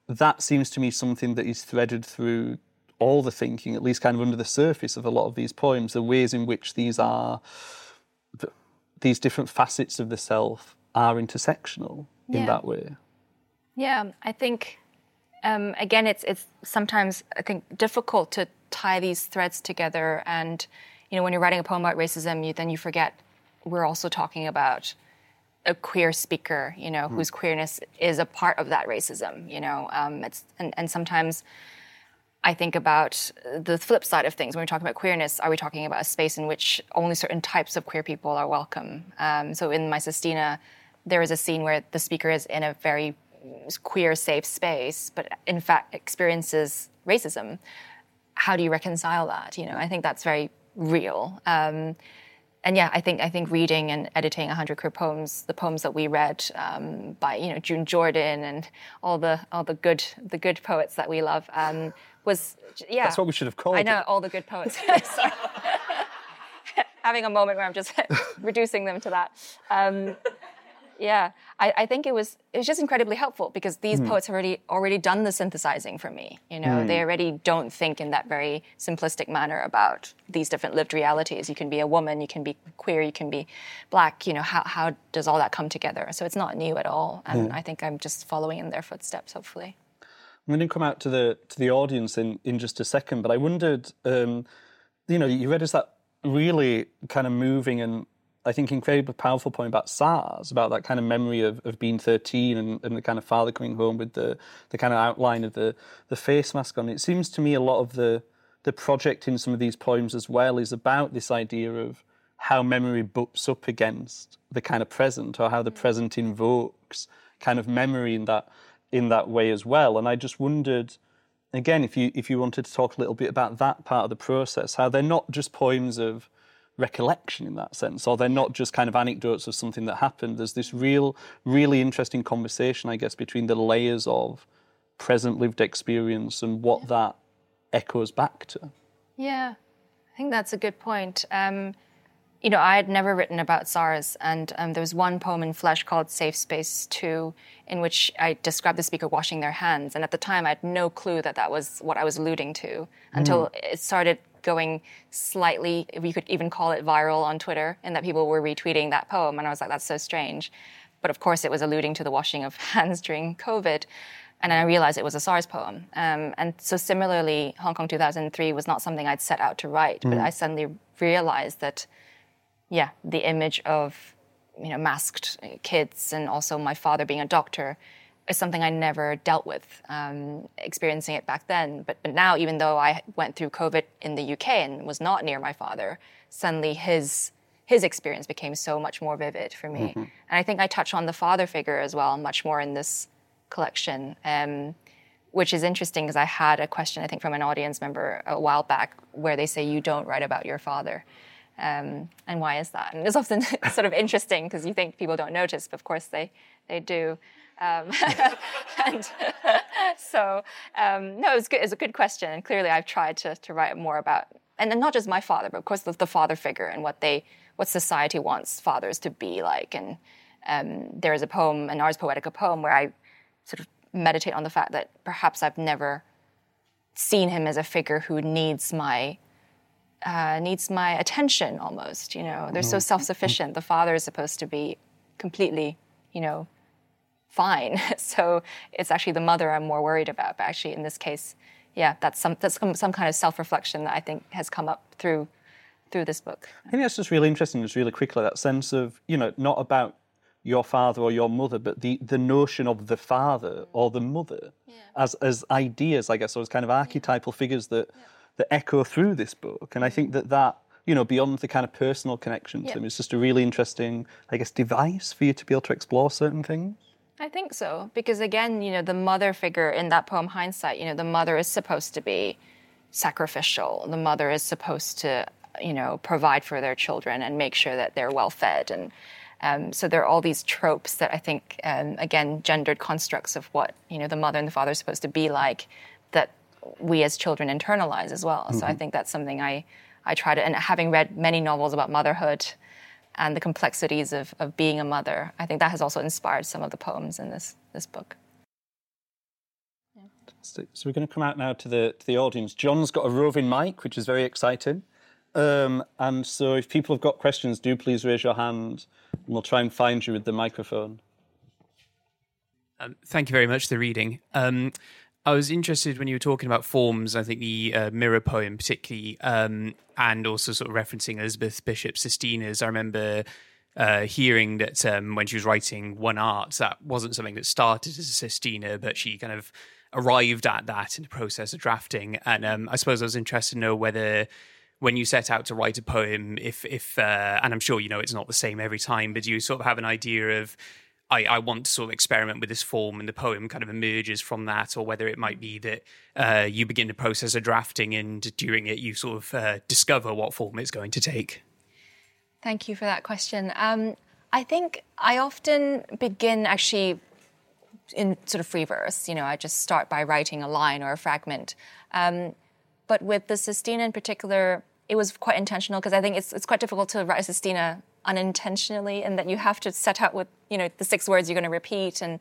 that seems to me something that is threaded through all the thinking, at least kind of under the surface of a lot of these poems, the ways in which these are, these different facets of the self are intersectional in Yeah. that way. Yeah, I think um, again, it's it's sometimes I think difficult to tie these threads together. And you know, when you're writing a poem about racism, you then you forget we're also talking about a queer speaker, you know, whose queerness is a part of that racism. You know, um, it's and, and sometimes. I think about the flip side of things. When we're talking about queerness, are we talking about a space in which only certain types of queer people are welcome? Um, so in My Sestina, there is a scene where the speaker is in a very queer, safe space, but in fact experiences racism. How do you reconcile that? You know, I think that's very real. Um, and yeah, I think I think reading and editing 100 queer poems, the poems that we read um, by you know June Jordan and all the all the good the good poets that we love um, was yeah. That's what we should have called I know it. all the good poets. Having a moment where I'm just reducing them to that. Um, yeah, I, I think it was it was just incredibly helpful because these Hmm. poets have already already done the synthesizing for me. You know, they already don't think in that very simplistic manner about these different lived realities. You can be a woman, you can be queer, you can be black. You know, how how does all that come together? So it's not new at all, and I think I'm just following in their footsteps, hopefully. I'm going to come out to the to the audience in, in just a second, but I wondered, um, you know, you read us that really kind of moving and I think incredibly powerful point about SARS, about that kind of memory of, of being 13 and, and the kind of father coming home with the, the kind of outline of the, the face mask on. It seems to me a lot of the the project in some of these poems as well is about this idea of how memory butts up against the kind of present or how the mm. present invokes kind of memory in that in that way as well. And I just wondered again if you if you wanted to talk a little bit about that part of the process, how they're not just poems of recollection in that sense, or they're not just kind of anecdotes of something that happened. There's this real, really interesting conversation, I guess, between the layers of present lived experience and what that echoes back to. Yeah, I think that's a good point. Um, you know, I had never written about SARS, and um, there was one poem in Flesh called Safe Space 2, in which I described the speaker washing their hands. And at the time, I had no clue that that was what I was alluding to until it started going slightly, if you could even call it viral on Twitter, and that people were retweeting that poem. And I was like, that's so strange. But of course, it was alluding to the washing of hands during COVID. And then I realized it was a SARS poem. Um, and so, similarly, Hong Kong 2003 was not something I'd set out to write, but I suddenly realized that, yeah, the image of you know masked kids and also my father being a doctor is something I never dealt with, um, experiencing it back then. But but now, even though I went through COVID in the UK and was not near my father, suddenly his his experience became so much more vivid for me. And I think I touch on the father figure as well, much more in this collection. Um, which is interesting because I had a question, I think, from an audience member a while back where they say, You don't write about your father. Um, and why is that? And it's often sort of interesting because you think people don't notice, but of course they, they do. Um, and so, um, no, it's good. It's a good question, and clearly I've tried to, to write more about, and then not just my father, but of course the, the father figure and what they, what society wants fathers to be like. And um, there is a poem, an Ars Poetica poem, where I sort of meditate on the fact that perhaps I've never seen him as a figure who needs my uh, needs my attention almost. You know, they're so self-sufficient. The father is supposed to be completely, you know, fine. so it's actually the mother I'm more worried about. But actually, in this case, yeah, that's some that's some, some kind of self-reflection that I think has come up through through this book. I think that's just really interesting, just really quickly, that sense of, you know, not about your father or your mother, but the, the notion of the father or the mother as, as ideas, I guess, or as kind of archetypal figures that, that echo through this book. And I think that that, you know, beyond the kind of personal connection to Yeah. them, is just a really interesting, I guess, device for you to be able to explore certain things. I think so because again, you know, the mother figure in that poem Hindsight, you know, the mother is supposed to be sacrificial. The mother is supposed to, you know, provide for their children and make sure that they're well fed and um, so there are all these tropes that I think, um, again, gendered constructs of what you know the mother and the father are supposed to be like, that we as children internalize as well. So I think that's something I I try to, and having read many novels about motherhood, and the complexities of, of being a mother. I think that has also inspired some of the poems in this, this book. So we're going to come out now to the to the audience. John's got a roving mic, which is very exciting. Um, and so, if people have got questions, do please raise your hand, and we'll try and find you with the microphone. Um, thank you very much for the reading. Um, I was interested when you were talking about forms. I think the uh, mirror poem, particularly, um, and also sort of referencing Elizabeth Bishop Sestina's. I remember uh, hearing that um, when she was writing One Art, that wasn't something that started as a Sestina, but she kind of arrived at that in the process of drafting. And um, I suppose I was interested to know whether when you set out to write a poem, if if uh, and I'm sure you know it's not the same every time, but do you sort of have an idea of I, I, want to sort of experiment with this form and the poem kind of emerges from that, or whether it might be that uh, you begin the process of drafting and during it you sort of uh, discover what form it's going to take. Thank you for that question. Um, I think I often begin actually in sort of free verse. You know, I just start by writing a line or a fragment. Um, but with the Sestina in particular, it was quite intentional because I think it's it's quite difficult to write a Sestina unintentionally, and that you have to set out with you know the six words you're going to repeat and.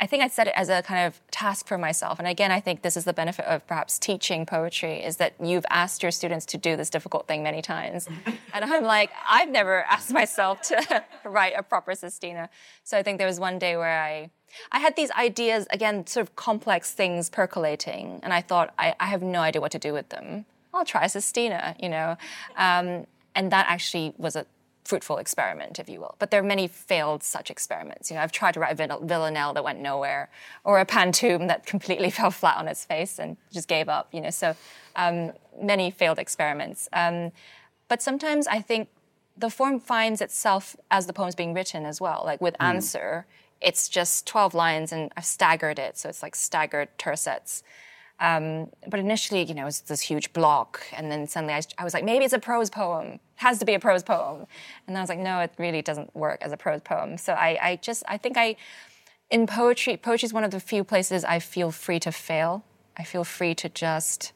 I think I set it as a kind of task for myself. And again, I think this is the benefit of perhaps teaching poetry is that you've asked your students to do this difficult thing many times. and I'm like, I've never asked myself to write a proper sestina. So I think there was one day where I I had these ideas, again, sort of complex things percolating, and I thought, I, I have no idea what to do with them. I'll try Sestina, you know. Um, and that actually was a fruitful experiment, if you will. But there are many failed such experiments. You know, I've tried to write a villanelle that went nowhere, or a pantoum that completely fell flat on its face and just gave up. You know, so um, many failed experiments. Um, but sometimes I think the form finds itself as the poem's being written as well. Like with mm. answer, it's just 12 lines and I've staggered it. So it's like staggered tercets. Um, but initially, you know, it was this huge block. And then suddenly I, I, was like, maybe it's a prose poem. It has to be a prose poem. And then I was like, no, it really doesn't work as a prose poem. So I, I just, I think I, in poetry, poetry is one of the few places I feel free to fail. I feel free to just,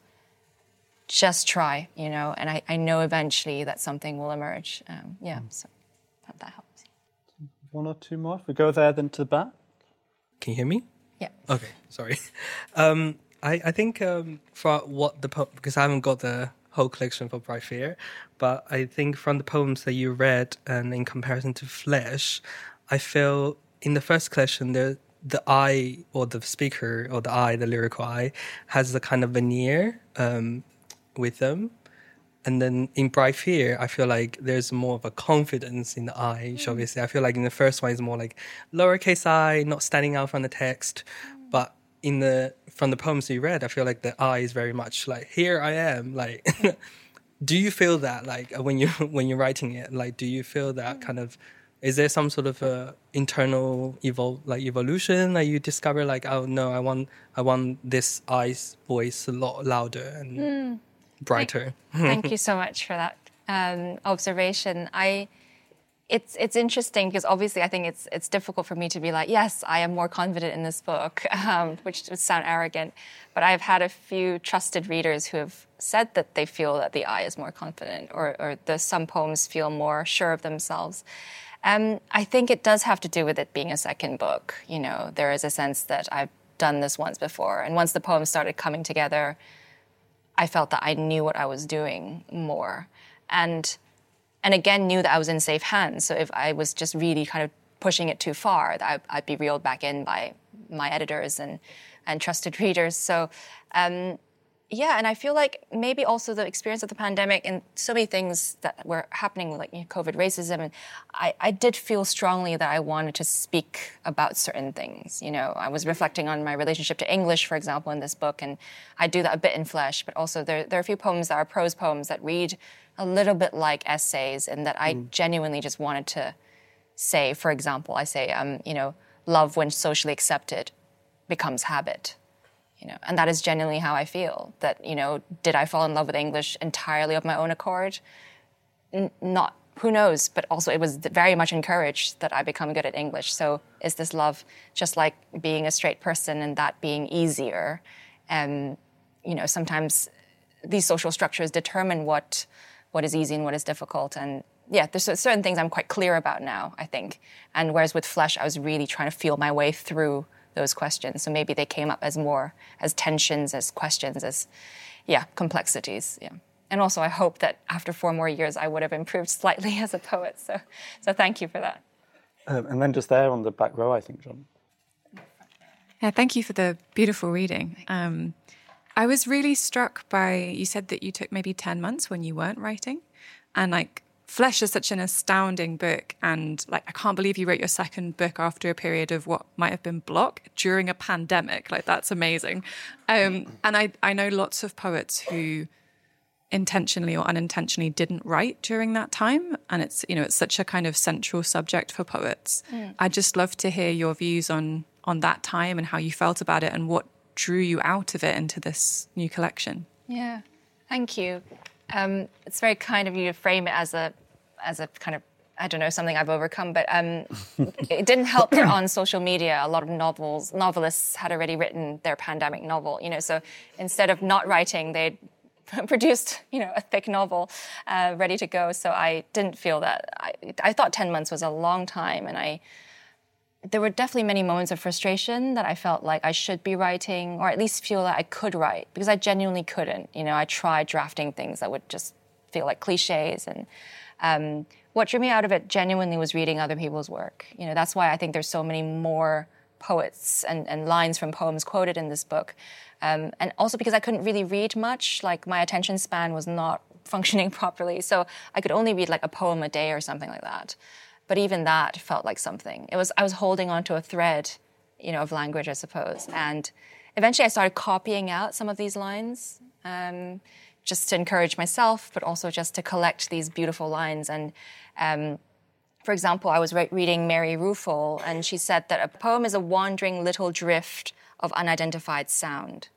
just try, you know, and I, I know eventually that something will emerge. Um, yeah, so that helps one or two more. If we go there, then to the back. Can you hear me? Yeah. Okay. Sorry. Um, I I think um, for what the po- because I haven't got the whole collection for Bright Fear, but I think from the poems that you read and in comparison to Flesh, I feel in the first collection the the I or the speaker or the I, the lyrical I, has a kind of veneer um, with them and then in Bright Fear, I feel like there's more of a confidence in the I. Mm. Obviously, I feel like in the first one, it's more like lowercase i, not standing out from the text. In the from the poems you read, I feel like the I is very much like here I am. Like, do you feel that like when you when you're writing it? Like, do you feel that mm. kind of? Is there some sort of a internal evol like evolution that you discover? Like, oh no, I want I want this I's voice a lot louder and. Mm brighter. Thank, thank you so much for that um, observation. I it's it's interesting because obviously I think it's it's difficult for me to be like, yes, I am more confident in this book, um, which would sound arrogant. But I've had a few trusted readers who have said that they feel that the I is more confident, or or the some poems feel more sure of themselves. Um, I think it does have to do with it being a second book. You know, there is a sense that I've done this once before, and once the poems started coming together, I felt that I knew what I was doing more. And and again knew that I was in safe hands. So if I was just really kind of pushing it too far, that I'd be reeled back in by my editors and and trusted readers. So um, yeah, and I feel like maybe also the experience of the pandemic and so many things that were happening, like COVID, racism, and I, I did feel strongly that I wanted to speak about certain things. You know, I was reflecting on my relationship to English, for example, in this book, and I do that a bit in flesh, but also there, there are a few poems that are prose poems that read a little bit like essays, and that I mm. genuinely just wanted to say. For example, I say, um, you know, love when socially accepted becomes habit you know and that is genuinely how i feel that you know did i fall in love with english entirely of my own accord N- not who knows but also it was very much encouraged that i become good at english so is this love just like being a straight person and that being easier and you know sometimes these social structures determine what what is easy and what is difficult and yeah, there's certain things I'm quite clear about now, I think. And whereas with Flesh, I was really trying to feel my way through those questions. So maybe they came up as more as tensions, as questions, as yeah, complexities. Yeah. And also, I hope that after four more years, I would have improved slightly as a poet. So, so thank you for that. Um, and then just there on the back row, I think, John. Yeah, thank you for the beautiful reading. Um, I was really struck by you said that you took maybe 10 months when you weren't writing. And like, Flesh is such an astounding book. And like, I can't believe you wrote your second book after a period of what might have been block during a pandemic. Like, that's amazing. Um, and I, I know lots of poets who intentionally or unintentionally didn't write during that time and it's you know it's such a kind of central subject for poets mm. i'd just love to hear your views on on that time and how you felt about it and what drew you out of it into this new collection. Yeah, thank you. Um, it's very kind of you to frame it as a as a kind of I don't know something I've overcome, but um, it didn't help that on social media a lot of novels novelists had already written their pandemic novel. You know, so instead of not writing, they produced you know a thick novel uh, ready to go. So I didn't feel that I, I thought ten months was a long time, and I there were definitely many moments of frustration that I felt like I should be writing, or at least feel that I could write, because I genuinely couldn't. You know, I tried drafting things that would just feel like cliches. And um, what drew me out of it genuinely was reading other people's work. You know, that's why I think there's so many more poets and, and lines from poems quoted in this book. Um, and also because I couldn't really read much, like my attention span was not functioning properly. So I could only read like a poem a day or something like that. But even that felt like something. It was I was holding onto a thread, you know, of language, I suppose. And eventually, I started copying out some of these lines, um, just to encourage myself, but also just to collect these beautiful lines. And um, for example, I was re- reading Mary Ruefle, and she said that a poem is a wandering little drift of unidentified sound.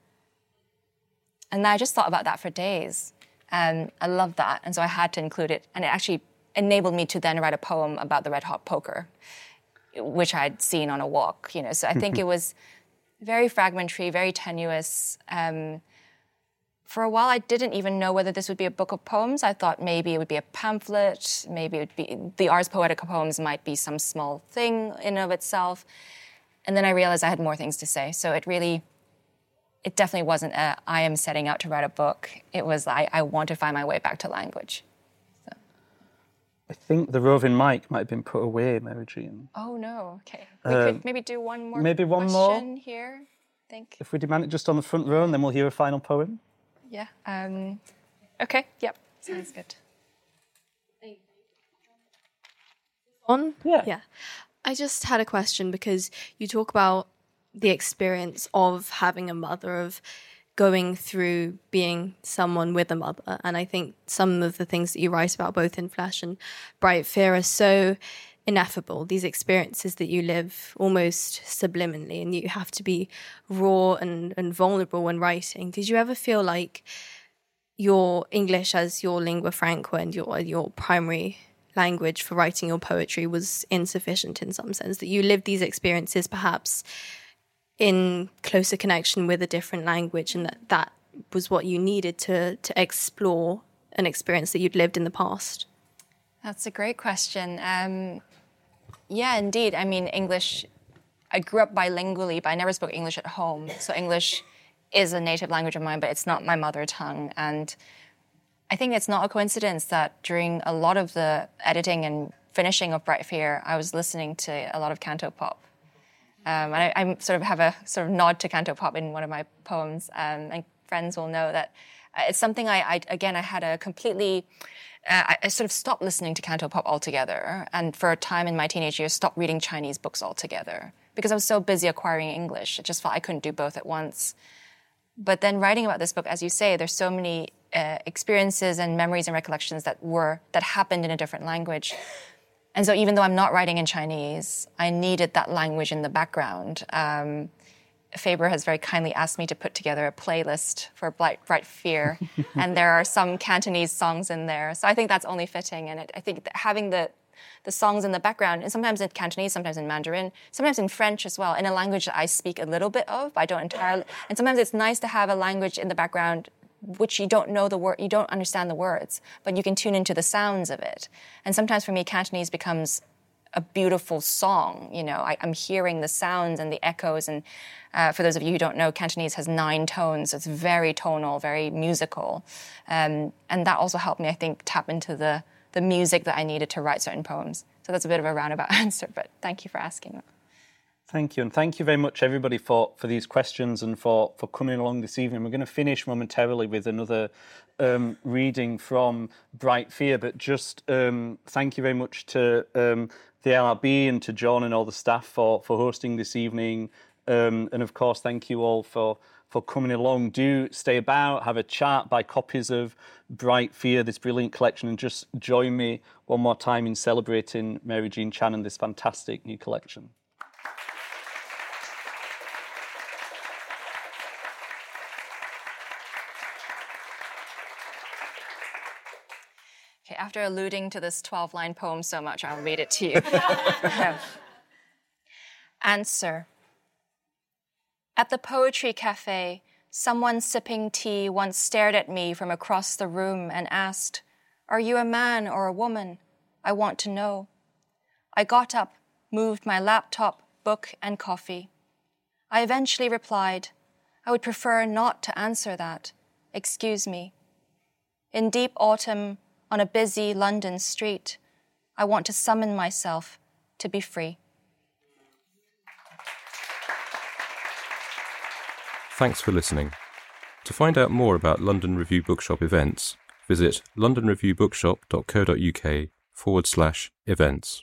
And I just thought about that for days. And I love that. And so I had to include it. And it actually enabled me to then write a poem about the red hot poker, which I'd seen on a walk. You know, so I think it was very fragmentary, very tenuous. Um, for a while, I didn't even know whether this would be a book of poems. I thought maybe it would be a pamphlet, maybe it would be the Ars Poetica poems might be some small thing in of itself. And then I realized I had more things to say. So it really, it definitely wasn't a, I am setting out to write a book. It was I, I want to find my way back to language. I think the roving mic might have been put away, Mary Jean. Oh no. Okay. We um, could maybe do one more. Maybe one more here. I think. If we demand it just on the front row, and then we'll hear a final poem. Yeah. Um, okay. Yep. Sounds good. On? Yeah. Yeah. I just had a question because you talk about the experience of having a mother of going through being someone with a mother. And I think some of the things that you write about, both in Flesh and Bright Fear, are so ineffable. These experiences that you live almost subliminally, and you have to be raw and, and vulnerable when writing. Did you ever feel like your English as your lingua franca and your your primary language for writing your poetry was insufficient in some sense? That you lived these experiences perhaps in closer connection with a different language and that that was what you needed to to explore an experience that you'd lived in the past? That's a great question. Um, yeah, indeed. I mean, English, I grew up bilingually, but I never spoke English at home. So English is a native language of mine, but it's not my mother tongue. And I think it's not a coincidence that during a lot of the editing and finishing of Bright Fear, I was listening to a lot of cantopop. Um, I, I, sort of have a sort of nod to cantopop in one of my poems, um, and friends will know that uh, it's something I, I again I had a completely uh, I sort of stopped listening to cantopop altogether, and for a time in my teenage years, stopped reading Chinese books altogether because I was so busy acquiring English. It just felt I couldn't do both at once. But then writing about this book, as you say, there's so many uh, experiences and memories and recollections that were that happened in a different language and so, even though I'm not writing in Chinese, I needed that language in the background. Um, Faber has very kindly asked me to put together a playlist for Bright, Bright Fear, and there are some Cantonese songs in there. So I think that's only fitting, and it, I think having the the songs in the background, and sometimes in Cantonese, sometimes in Mandarin, sometimes in French as well, in a language that I speak a little bit of, but I don't entirely. And sometimes it's nice to have a language in the background which you don't know the word, you don't understand the words, but you can tune into the sounds of it. And sometimes for me, Cantonese becomes a beautiful song. You know, I, am hearing the sounds and the echoes. And uh, for those of you who don't know, Cantonese has nine tones. So it's very tonal, very musical. Um, and that also helped me, I think, tap into the, the music that I needed to write certain poems. So that's a bit of a roundabout answer, but thank you for asking. Thank you, and thank you very much, everybody, for, for these questions and for, for coming along this evening. We're going to finish momentarily with another um, reading from Bright Fear, but just um, thank you very much to um, the LRB and to John and all the staff for, for hosting this evening. Um, and of course, thank you all for, for coming along. Do stay about, have a chat, buy copies of Bright Fear, this brilliant collection, and just join me one more time in celebrating Mary Jean Chan and this fantastic new collection. After alluding to this 12 line poem so much, I'll read it to you. Answer At the Poetry Cafe, someone sipping tea once stared at me from across the room and asked, Are you a man or a woman? I want to know. I got up, moved my laptop, book, and coffee. I eventually replied, I would prefer not to answer that. Excuse me. In deep autumn, on a busy London street. I want to summon myself to be free. Thanks for listening. To find out more about London Review Bookshop events, visit londonreviewbookshop.co.uk forward slash events.